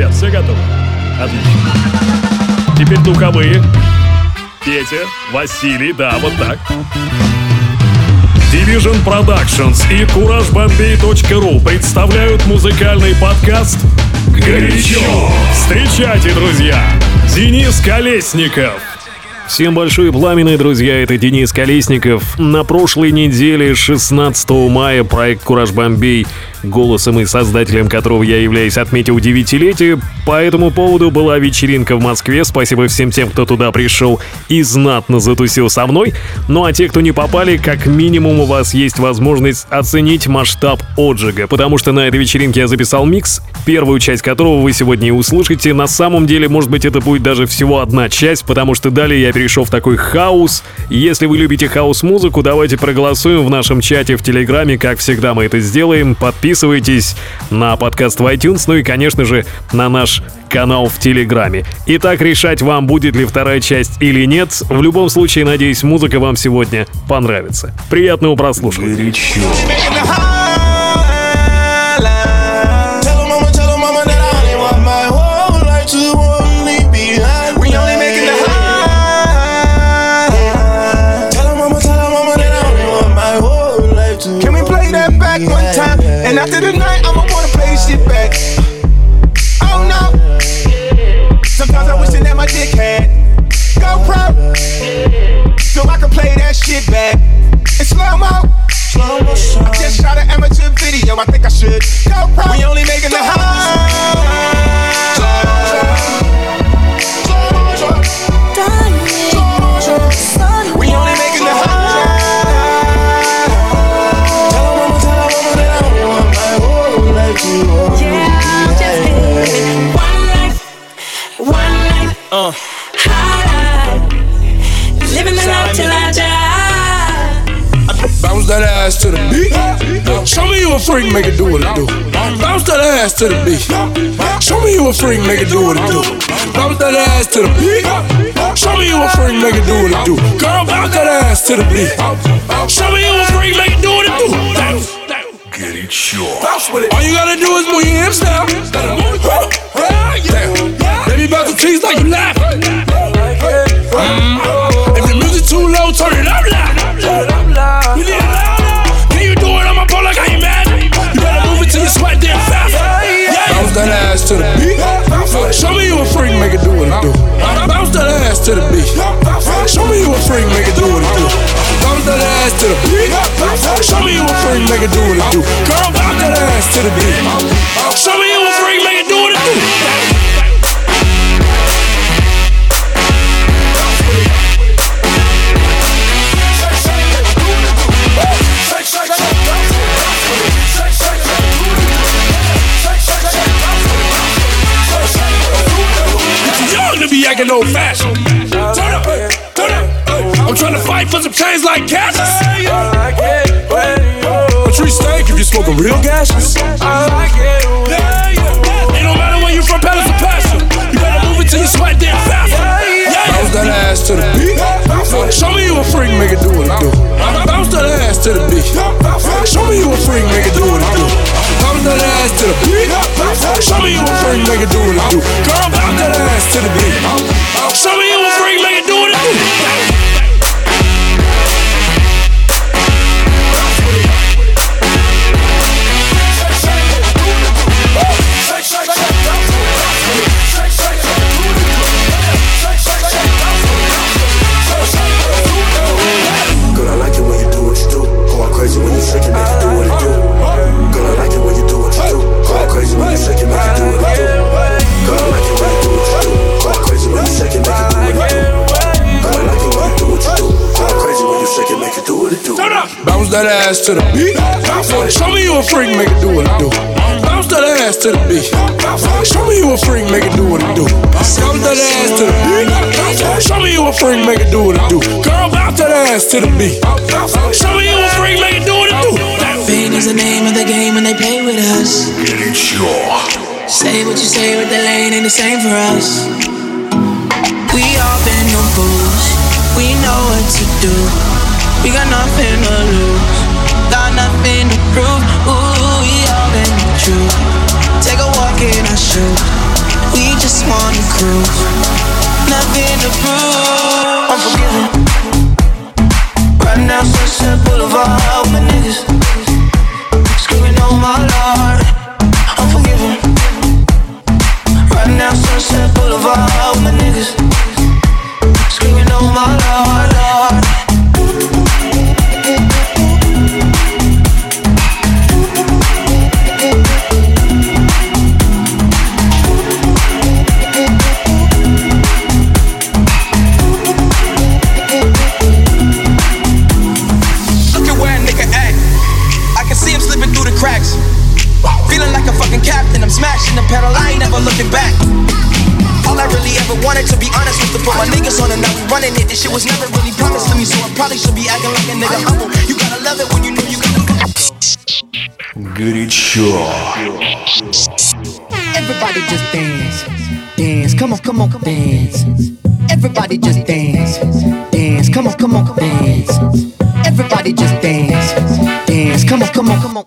ребят, все готовы? Отлично. Теперь духовые. Петя, Василий, да, вот так. Division Productions и CourageBombay.ru представляют музыкальный подкаст «Горячо». Встречайте, друзья, Денис Колесников. Всем большое пламенное, друзья, это Денис Колесников. На прошлой неделе, 16 мая, проект «Кураж Бомбей», голосом и создателем которого я являюсь, отметил девятилетие. По этому поводу была вечеринка в Москве. Спасибо всем тем, кто туда пришел и знатно затусил со мной. Ну а те, кто не попали, как минимум у вас есть возможность оценить масштаб отжига, потому что на этой вечеринке я записал микс, первую часть которого вы сегодня и услышите. На самом деле, может быть, это будет даже всего одна часть, потому что далее я перешел в такой хаос. Если вы любите хаос-музыку, давайте проголосуем в нашем чате в Телеграме, как всегда мы это сделаем. Подписывайтесь на подкаст в iTunes, ну и, конечно же, на наш канал в Телеграме. Итак, решать вам, будет ли вторая часть или нет. В любом случае, надеюсь, музыка вам сегодня понравится. Приятного прослушивания. Горячо. Can play that shit back in slow mo. I just shot an amateur video. I think I should go pro. We only making the high. freak, make it do what it do. Bounce that ass to the beat. Show me you a freak, make it do what it do. Bounce that ass to the beat. Show me you a freak, make it do what it do. Girl, bounce that ass to the beat. Show me you a freak, make it do what it do. Get it sure. All you gotta do is move your hips now. To the beat. Show me you a freak, make it do what it do. Bounce that ass to the beat. Show me you a freak, make it do what it do. Girl, bounce that ass to the beat. Show me you a freak, make it do what it do. Acting old fashioned. Trying to fight for some change like Cassius. A tree steak if you smoking real gases. It don't matter where you from, Palace or Passion. You better move it till you sweat then fast. Bounce that ass to the beat. Show me you a freak, make it do what it do. Bounce that ass to the beat. Show me you a freak, make it do what it do. Bounce that ass to the beat. Show me you a freak, make it do what it do. Girl, bounce that ass to the ass to the beat. Show me you a freak, make it do what it do. Bounce that ass to the beat. Show me you a freak, make it do what it do. Bounce that ass to the beat. Show me you a freak, make it do what it do. Girl, bounce that ass to the beat. Show me you a freak, make it do what it do. Fame is the name of the game when they play with us. Say what you say, but the lane ain't the same for us. We all been on fools. We know what to do. We got nothing to lose nothing to prove. Ooh, we all been true. Take a walk in our shoes. We just wanna prove. Nothing to prove. I'm forgiven. Right now, Sunset Boulevard, never looking back. All I really ever wanted, to be honest, was to put my niggas on and now we running it. This shit was never really promised to me, so I probably should be acting like a nigga humble. You gotta love it when you know you gotta. Горячо. Everybody just dance. Dance. Come on, come on, dance. Everybody just dance. Dance. Come on, come on, dance. Everybody just dance. Dance. Come on, come on, come on.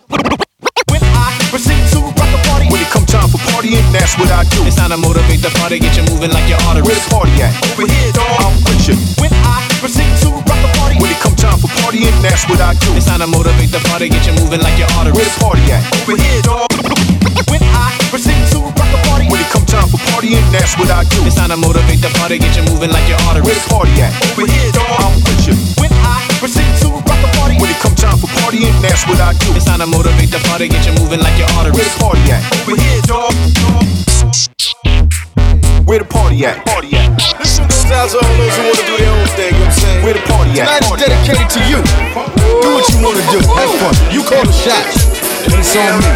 Partying, that's what I do. It's time to motivate the party, get you moving like your Where arteries. the party at? Over here, dog. I'm with you. When I proceed to rock a party, when it come time for partying, that's what I do. It's time to motivate the party, get you moving like your Where arteries. the party at? Over here, dog. When I proceed to rock a party, when it come time for partying, that's what I do. It's time to motivate the party, get you moving like your Where arteries. the party at? Over here, dog. I'm with partying, that's what I do. It's time to motivate the party, get you moving like your Where arteries. the party at? Over here, dog. Where the party at? Party at? This one goes out to all those who wanna do their own thing, you know what I'm saying? Where the party at? Tonight is Party at? dedicated to you. Do what you wanna do. Have fun. You call the shots. And it's on me.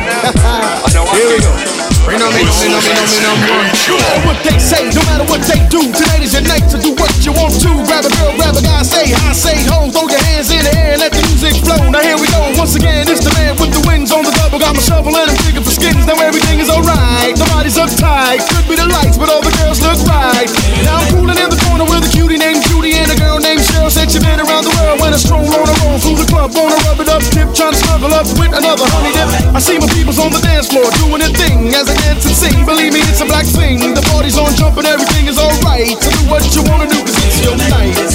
Here we go. Me, number one. No matter what they say, no matter what they do, tonight is your night to do what you want to. Grab a girl, grab a guy, say hi, say ho, throw your hands in the air and let the music flow. Now here we go, once again, it's the man with the wings on the double. Got my shovel and I'm digging for skins, now everything is alright. Nobody's uptight, could be the lights, but all the girls look right. Now I'm cooling in the corner with a cutie named Judy and a girl named Cheryl. Said she been around the world when I stroll on a roll through the club, wanna rub it up, tip, trying to snuggle up with another honey dip. I see my peoples on the dance floor doing their thing as they dance and sing. Believe me, it's a black thing. The party's on jump and everything is alright. So do what you wanna do, cause it's your night.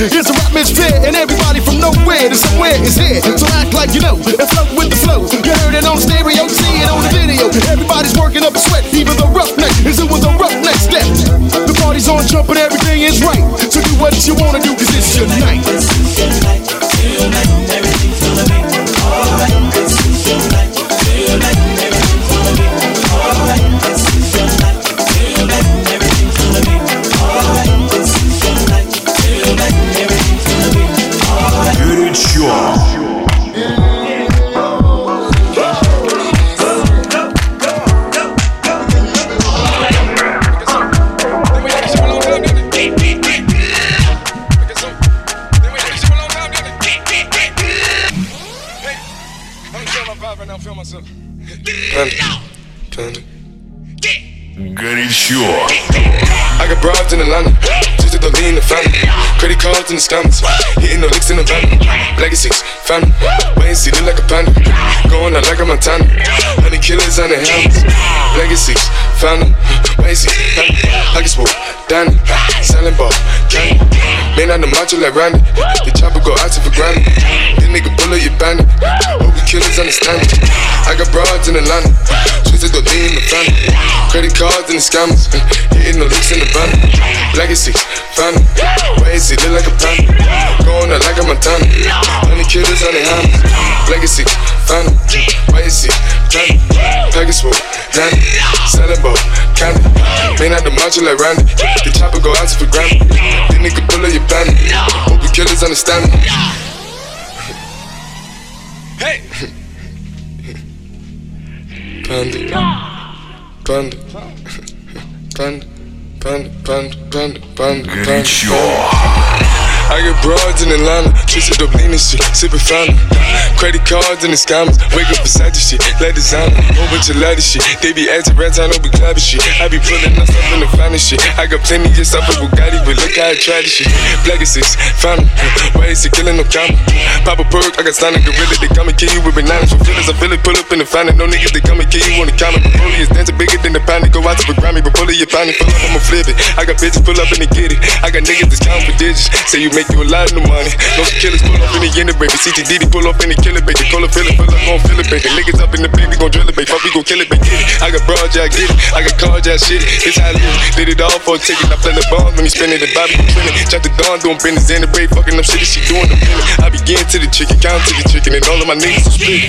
Is a atmosphere, and everybody from nowhere to somewhere is here. So act like you know and flow with the flow. You heard it on stereo, see it on the video. Everybody's working up a sweat, even the roughneck is doing the roughneck step. The party's on jump and everything is right. So do what you wanna do, cause it's your night. In the scammers, hitting the licks in the van. Family, wait and see, look like a panda. Going out like a Montana, honey killers on the helmets. Legacies, family, wait and see, family. Pockets full, Danny, selling ball, candy. Man on the macho like Randy, the chopper go out to for granted. This nigga bullet, you bandit. Hope you killers understand it. I got broads in Atlanta, just to lean the family. Credit cards and the scammers, hitting the licks in the van. Legacy, wait and see, look like a panda. Going out like a Montana, honey killers on the hammers. Legacy, and see, family. Package full, Danny, selling ball, candy. Man out the macho like Randy, the chopper go out for granted. This nigga bullet, you bandit. Hope you killers understand me. Hey! Panda, panda, panda, panda, panda, panda, panda, panda. I get broads in Atlanta, twisted up lean and shit, sippin' fountain. Credit cards and the scammers, wake up beside this shit, let designer, whole bunch of ladder shit. They be acting rats, I know we clapping shit. I be pulling up stuff in the finest shit. I got plenty of stuff with Bugatti, but look how I try this shit. Black is six, fountain, why is it killing no comma? Pop a perk, I got stunning gorilla, they come and kill you with bananas. For feelings, I feel it, pull up in the fountain. No niggas, they come and kill you on the counter. Broly is dancing bigger than the pound, go out to the Grammy, but pull it, you pound it, pull up, I'ma flip it. I got bitches pull up and they get it. I got niggas that's counting for digits, say you make you a lot of money. No killers pull up in the end, baby. CTD pull up in the killer, baby. Call it, feel it, pull up, gon' feel it, baby. Niggas up in the baby, gon' drill it, baby. Fuck, we gon' kill it, baby. Get it. I got broad, yeah, I get it. I got cards, yeah, shit. it. It's how I live. Did it all for a ticket. I play the bombs when he spinning the Bobby, you spinning. Chop the dawn, doing business in the brain, fucking up shit. She doing the feeling. I begin to the chicken, count to the chicken, and all of my niggas are split.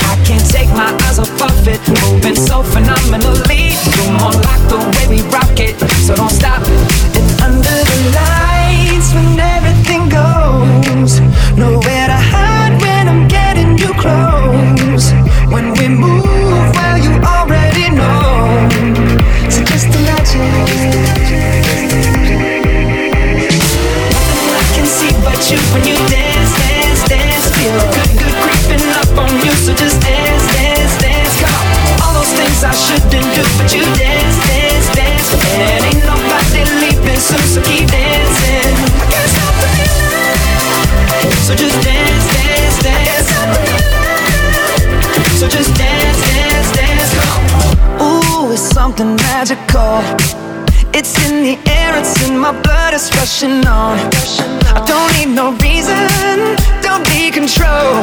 take my eyes off of it, moving so phenomenally. Come on, like the way we rock it, so don't stop. And So just dance, dance, dance. So just dance, dance, dance. Ooh, it's something magical. It's in the air, it's in my blood, it's rushing on. I don't need no reason, don't be control.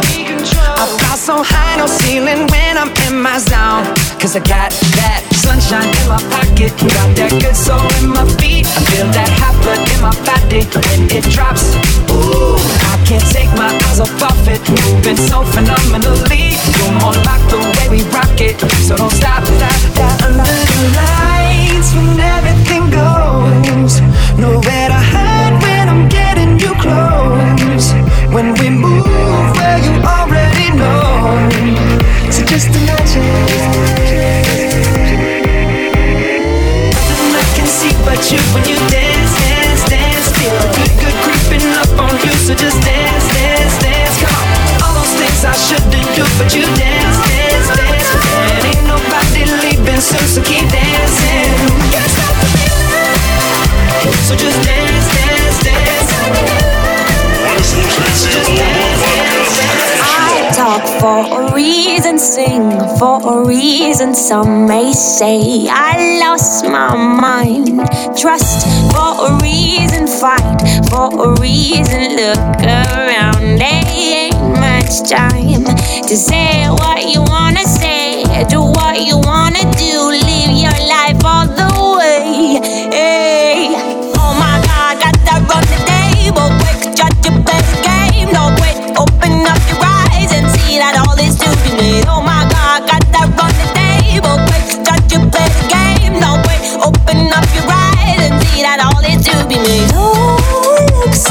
I fly so high, no ceiling when I'm in my zone. Cause I got that sunshine in my pocket, got that good soul in my feet. I feel that hot blood in my body when it drops. Ooh, can't take my eyes off of it, moving so phenomenally. You're more like the way we rock it, so don't stop that. under the lights when everything goes. Nowhere to hide when I'm getting you close. When we move, well, you already know. So just imagine. Nothing I can see but you when you dance, dance, dance. Feel good, good creeping up on you. So just dance, for a reason, sing for a reason. Some may say I lost my mind. Trust for a reason, fight for a reason. Look around, there ain't much time to say what you wanna say, do what you wanna do, live your life all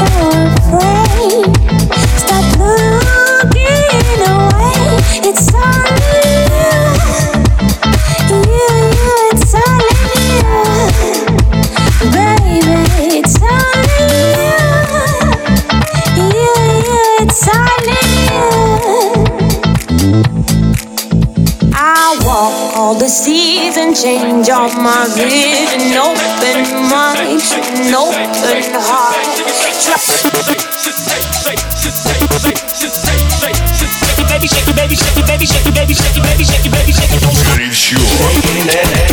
look and change all my vision. Open mind, open heart. Baby, shake it, baby, shake it, baby, shake it, baby, shake it, baby, shake it, baby, shake it, don't stop. Sure.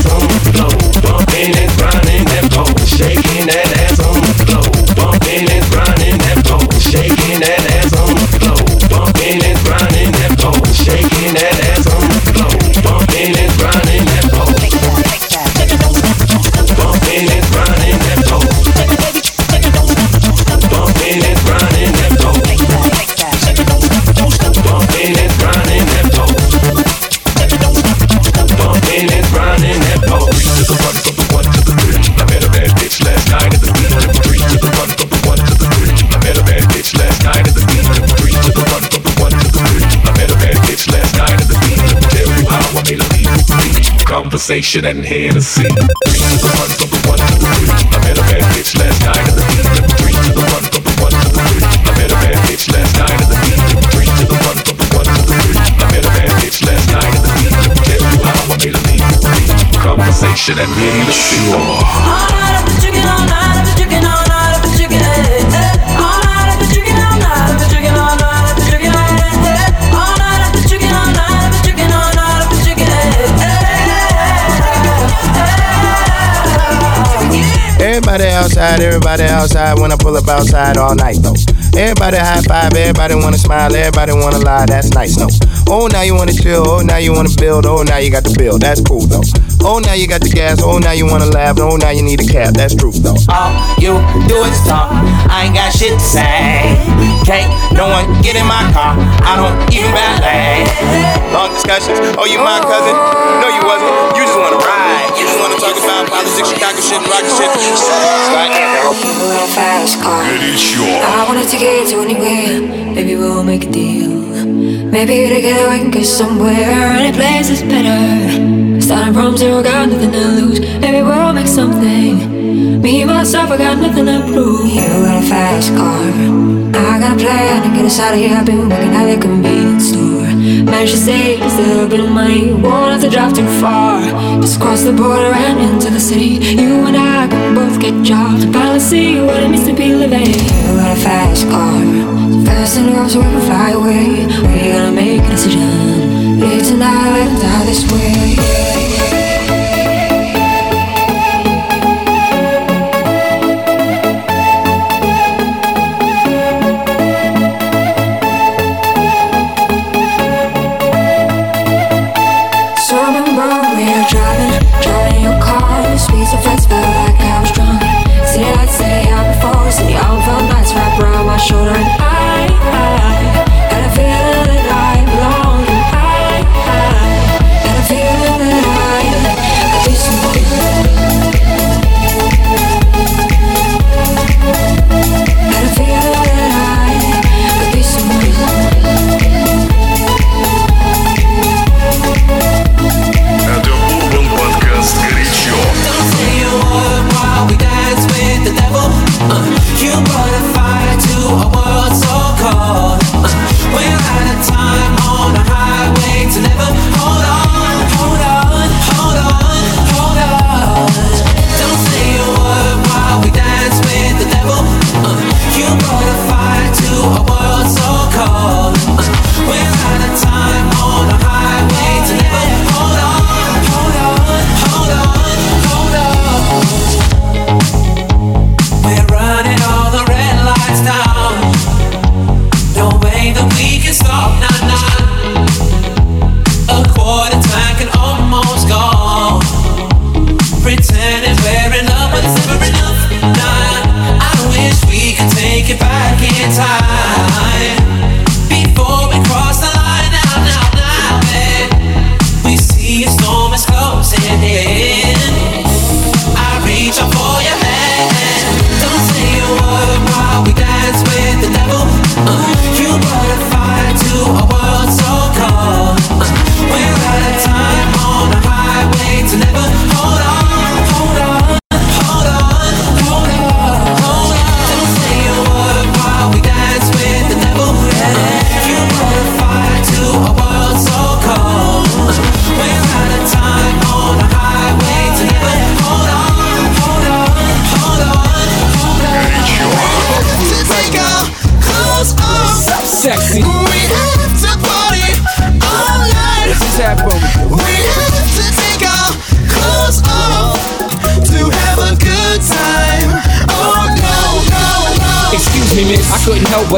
Conversation and Hennessy. To the one, from the one to the three. I met a bad bitch last night at the beat. Three to the one, from the one to the three. I met a bad bitch last night at the beat. Three to the one, from the one to the three. I met a bad bitch last night at the beat. Tell you how I made a leave. Conversation and Hennessy. All night I've been drinking all night, Everybody outside, everybody outside. When I pull up outside all night though. Everybody high five, everybody wanna smile, everybody wanna lie. That's nice, no. Oh, now you wanna chill, oh, now you wanna build, oh, now you got the bill. That's cool though. Oh, now you got the gas, oh, now you wanna laugh, oh, now you need a cab. That's true though. All you do is talk. I ain't got shit to say. Can't no one get in my car. I don't even ballet. Long discussions. Oh, you my cousin? No, you wasn't. You just wanna ride. You just wanna talk about politics, Chicago shit, and rocket shit. Real fast car. I wanna take it to anywhere. Maybe we'll make a deal. Maybe together we can get somewhere. Any place is better. Starting from zero, got nothing to lose. Maybe we'll make something. Me myself, I got nothing to prove. You got a fast car. I got a plan to get us out of here. I've been working at the convenience store. Managed to save just a little bit of money. Won't have to drive too far. Just cross the border and into the city. You and I can both get jobs. Finally see what it means to be living. You got a fast car. So fast enough so we can fly away. We're gonna make a decision. Live tonight, it die this way.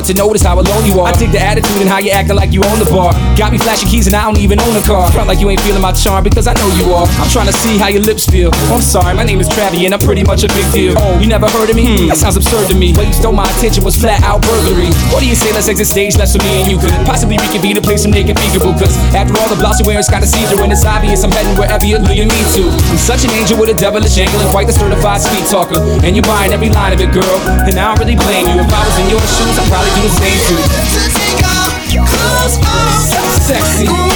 To notice how alone you are. I dig the attitude and how you acting like you own the bar. Got me flashing keys and I don't even own a car. Front like you ain't feeling my charm because I know you are. I'm trying to see how your lips feel. I'm sorry, my name is Travie and I'm pretty much a big deal. Oh, you never heard of me? Hmm, that sounds absurd to me. What you stole my attention was flat out burglary. What do you say? Let's exit stage left so me and you could possibly reconvene to play some naked peekaboo. Cause after all the blouse you're wearing's got a seizure and it's obvious I'm heading wherever you're leading me to. I'm such an angel with a devilish angle and quite the certified sweet talker. And you're buying every line of it, girl. And I don't really blame you. If I was in your shoes, I'd probably do the same. To. Sexy.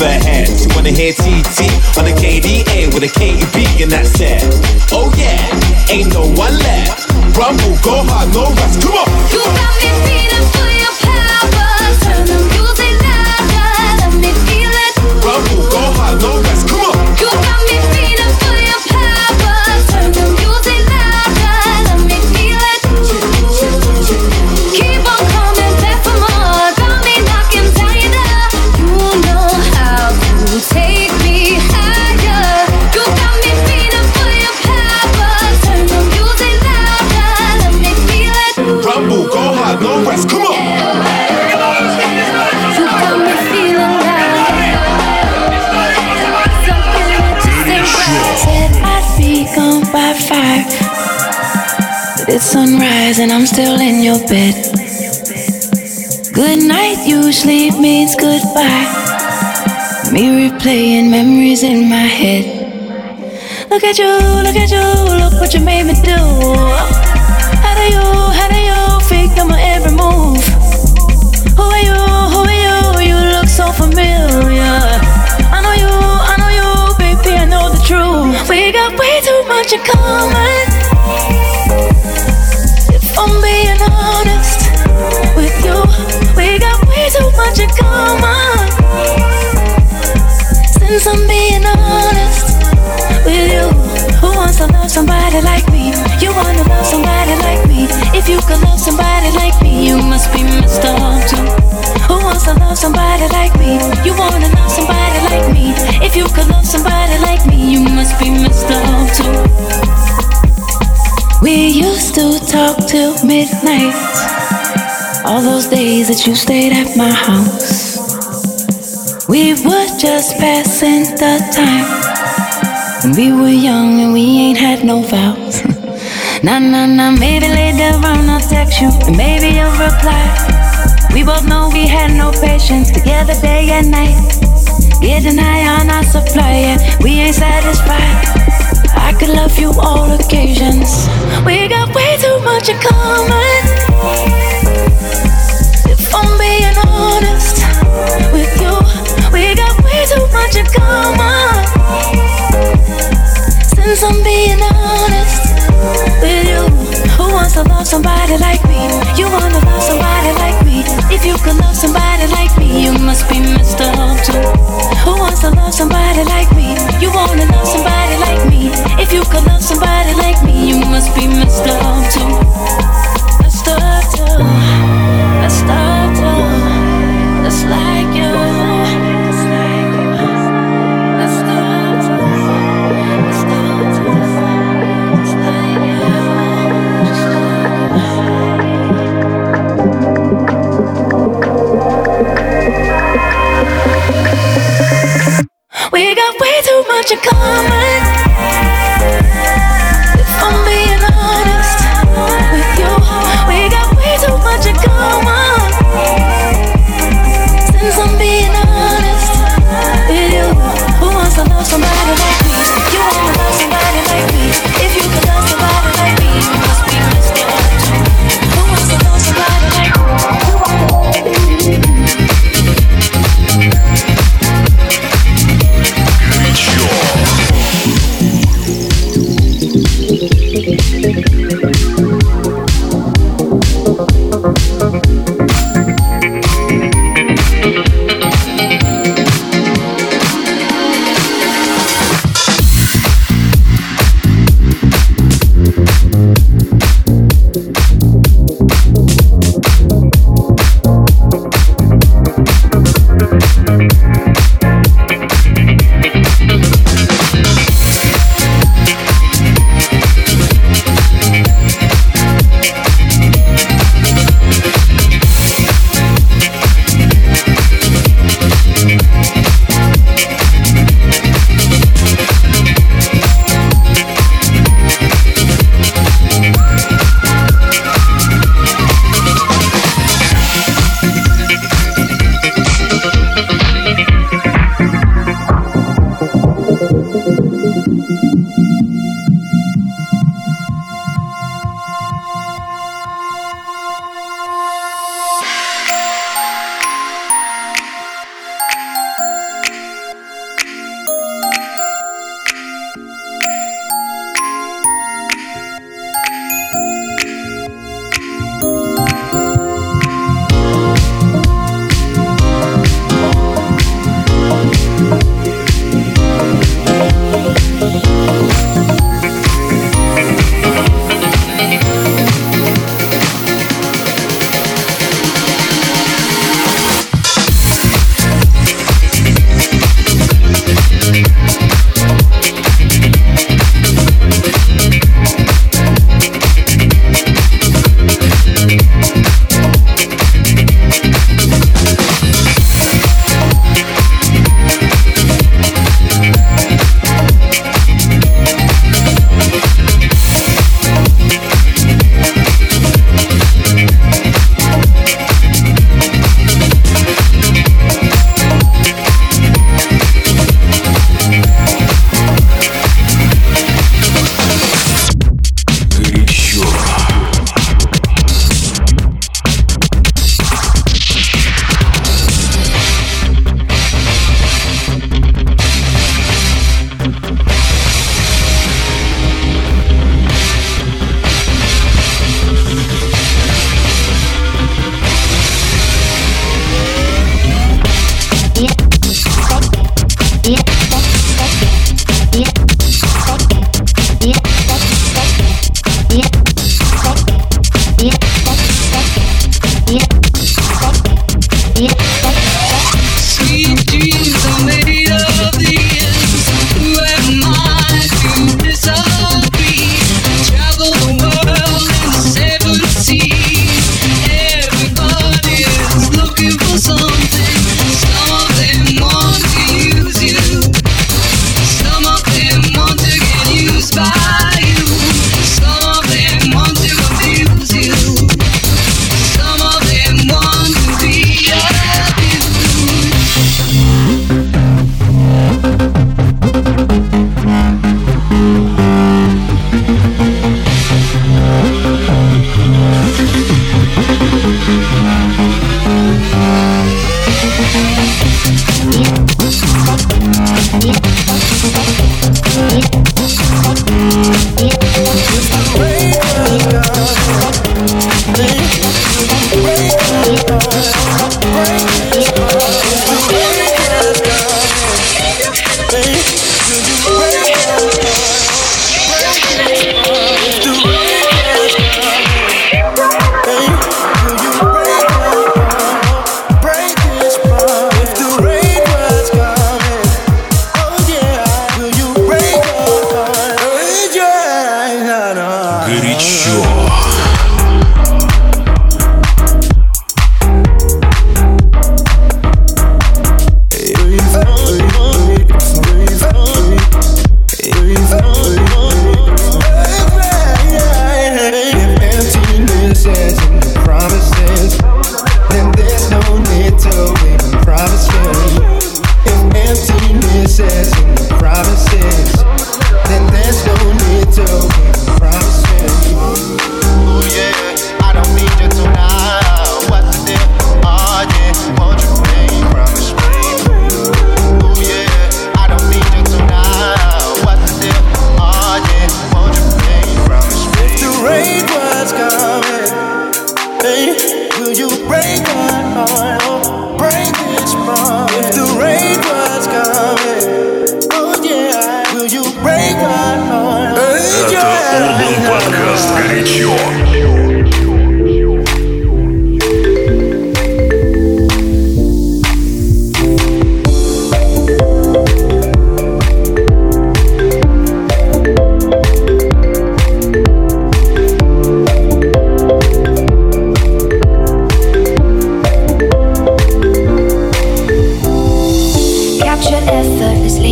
Of her head. Wanna hear TT on a KDA with a KEB and that's it. Oh yeah, ain't no one left. Rumble, go hard, no rest. Come on. You got me feeling for your power. Turn the music louder, let me feel it. Rumble, go hard, no rest. Sunrise and I'm still in your bed. Good night usually means goodbye. Me replaying memories in my head. Look at you, look at you, look what you made me do. How do you, how do you figure my every move? Who are you? Who are you? You look so familiar. I know you, I know you, baby, I know the truth. We got way too much in common. That you stayed at my house. We were just passing the time. When we were young and we ain't had no vows. nah, nah, nah, maybe later on I'll text you and maybe you'll reply. We both know we had no patience together day and night. Getting high on our supply, yeah, we ain't satisfied. I could love you all occasions. We got way too much in common. If I'm being honest with too much in common. Since I'm being honest with you, who wants to love somebody like me? You wanna love somebody like me? If you could love somebody like me, you must be messed up too. Who wants to love somebody like me? You wanna love somebody like me? If you could love somebody like me, you must be messed up too. Messed up too. Messed up too. Just like you. Way too much in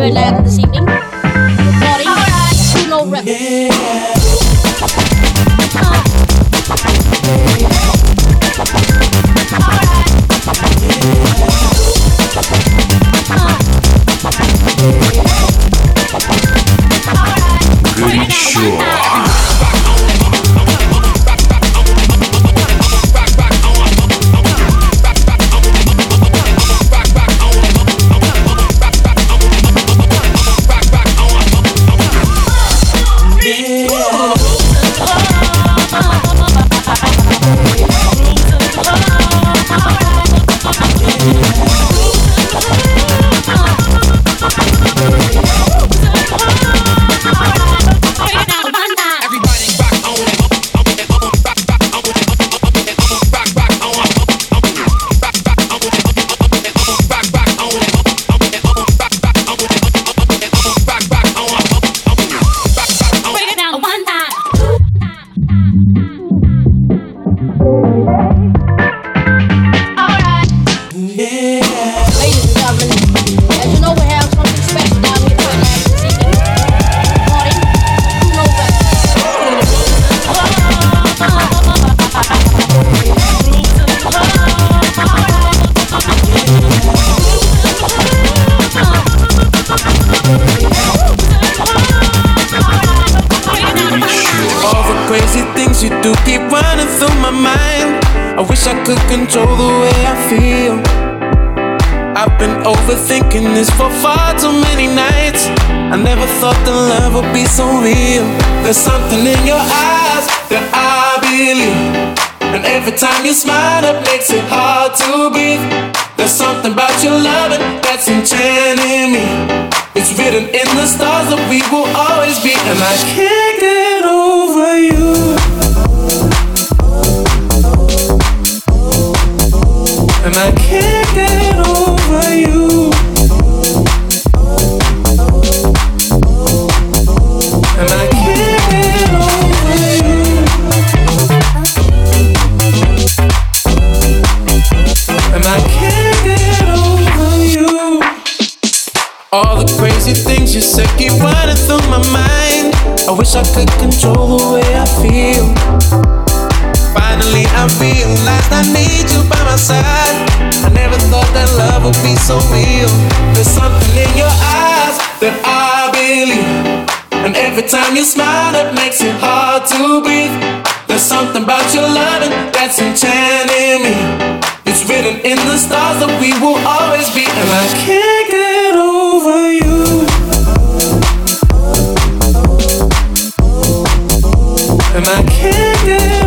overlap I wish I could control the way I feel. I've been overthinking this for far too many nights. I never thought the love would be so real. There's something in your eyes that I believe. And every time you smile, it makes it hard to breathe. There's something about your loving that's enchanting me. It's written in the stars that we will always be, and I can't get over you. And I can't get over you. And I can't get over you. And I can't get over you. All the crazy things you said keep running through my mind. I wish I could control the way I feel. Finally, I realized I need you by my side. I never thought that love would be so real. There's something in your eyes that I believe. And every time you smile, it makes it hard to breathe. There's something about your loving that's enchanting me. It's written in the stars that we will always be, and I can't get over you. And I can't get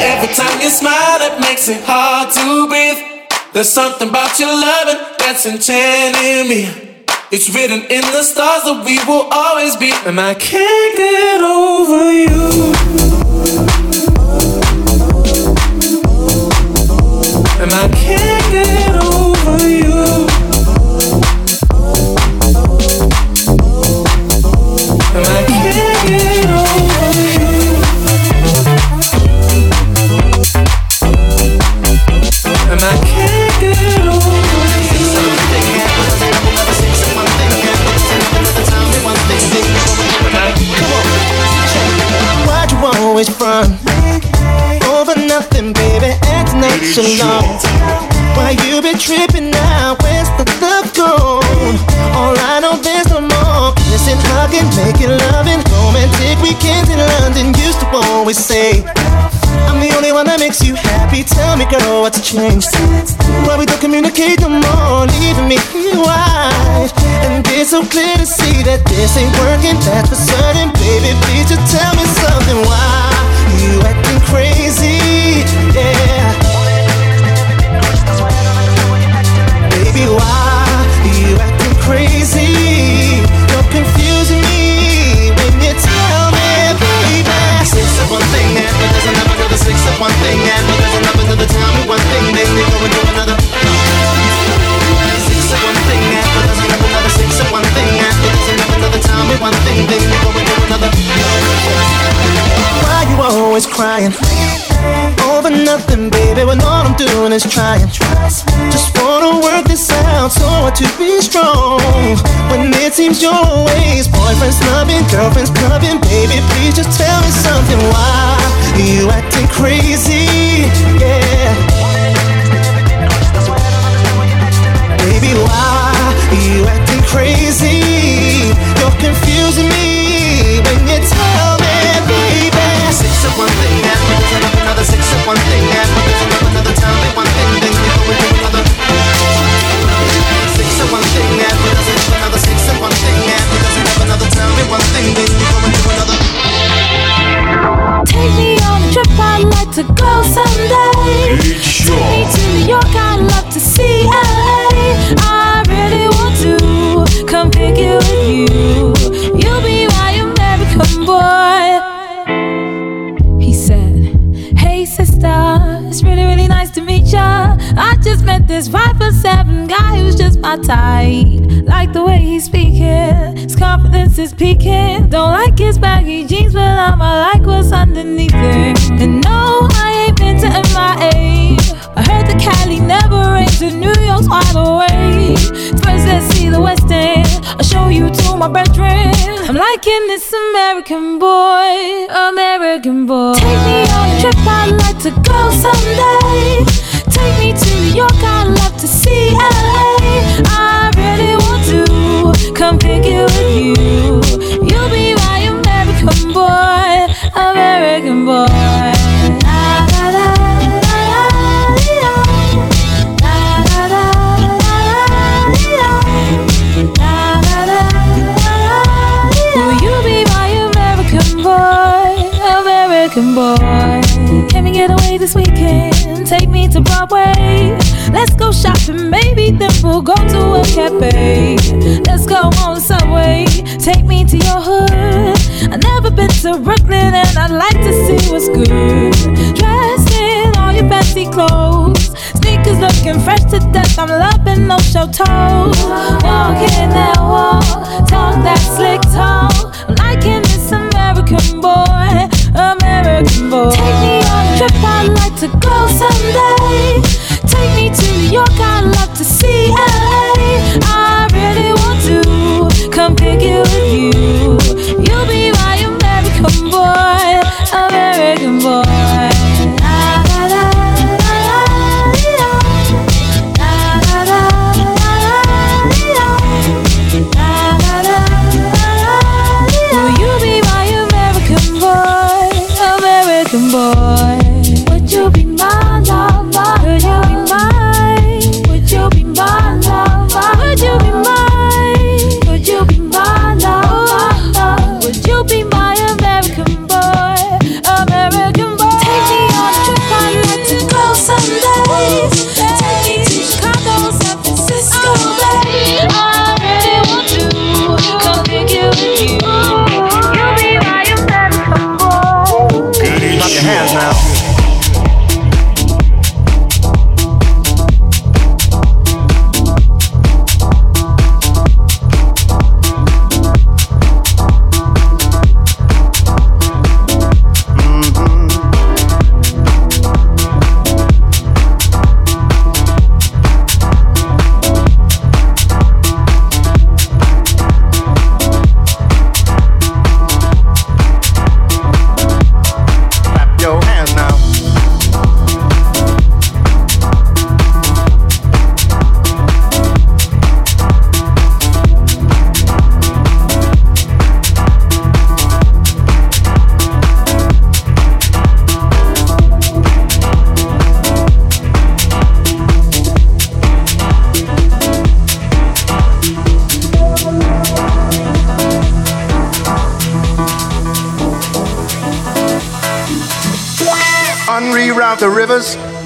every time you smile, it makes it hard to breathe. There's something about your loving that's enchanting me. It's written in the stars that we will always be, and I can't get over you. Acting nonchalant. Why you been tripping now? Where's the love gone? All I know there's no more kissing, hugging, making loving, romantic weekends in London. Used to always say. I'm the only one that makes you happy. Tell me, girl, what's changed? Why we don't communicate no more, leaving me wide. And it's so clear to see that this ain't working. That's for certain, baby. Please just tell me something. Why you acting crazy? Yeah. Why you acting crazy? You're me tell me, baby. Six of one thing and another, six of one thing and another, one thing, then another. Six of one thing and another, six of one thing and another, one thing, then another. Why you always crying? Over nothing, baby, when all I'm doing is trying. Just wanna work this out so I to be strong. When it seems your ways, boyfriend's loving, girlfriend's clubbing, baby, please just tell me something. Why you acting crazy? Yeah. Baby, why you acting crazy? You're confusing to go someday. Take me to New York, I'd love to see LA. I really want to come pick with you. You'll be my American boy. He said, Hey sister, it's really, really nice to meet ya. I just met this 5 for 7 guy who's just my type. Like the way he's speaking, his confidence is peaking. Don't like his baggy jeans, but I'ma like what's underneath it. And no, I ain't been to MIA. I heard the Cali never rains and New York's wide awake. First, let's see the West End. I'll show you to my bedroom. I'm liking this American boy, American boy. Take me on a trip, I'd like to go someday. Take me to New York, I'd love to see LA. I really want to come pick you with you. You'll be my American boy, American boy. To Broadway. Let's go shopping, maybe then we'll go to a cafe. Let's go on the subway. Take me to your hood. I've never been to Brooklyn and I'd like to see what's good. Dressed in all your fancy clothes. Sneakers looking fresh to death. I'm loving no show toes. Walking that walk, talk that slick talk. I'm liking this American boy, American boy. Take me on I'd like to go someday. Take me to New York, I'd love to see LA. I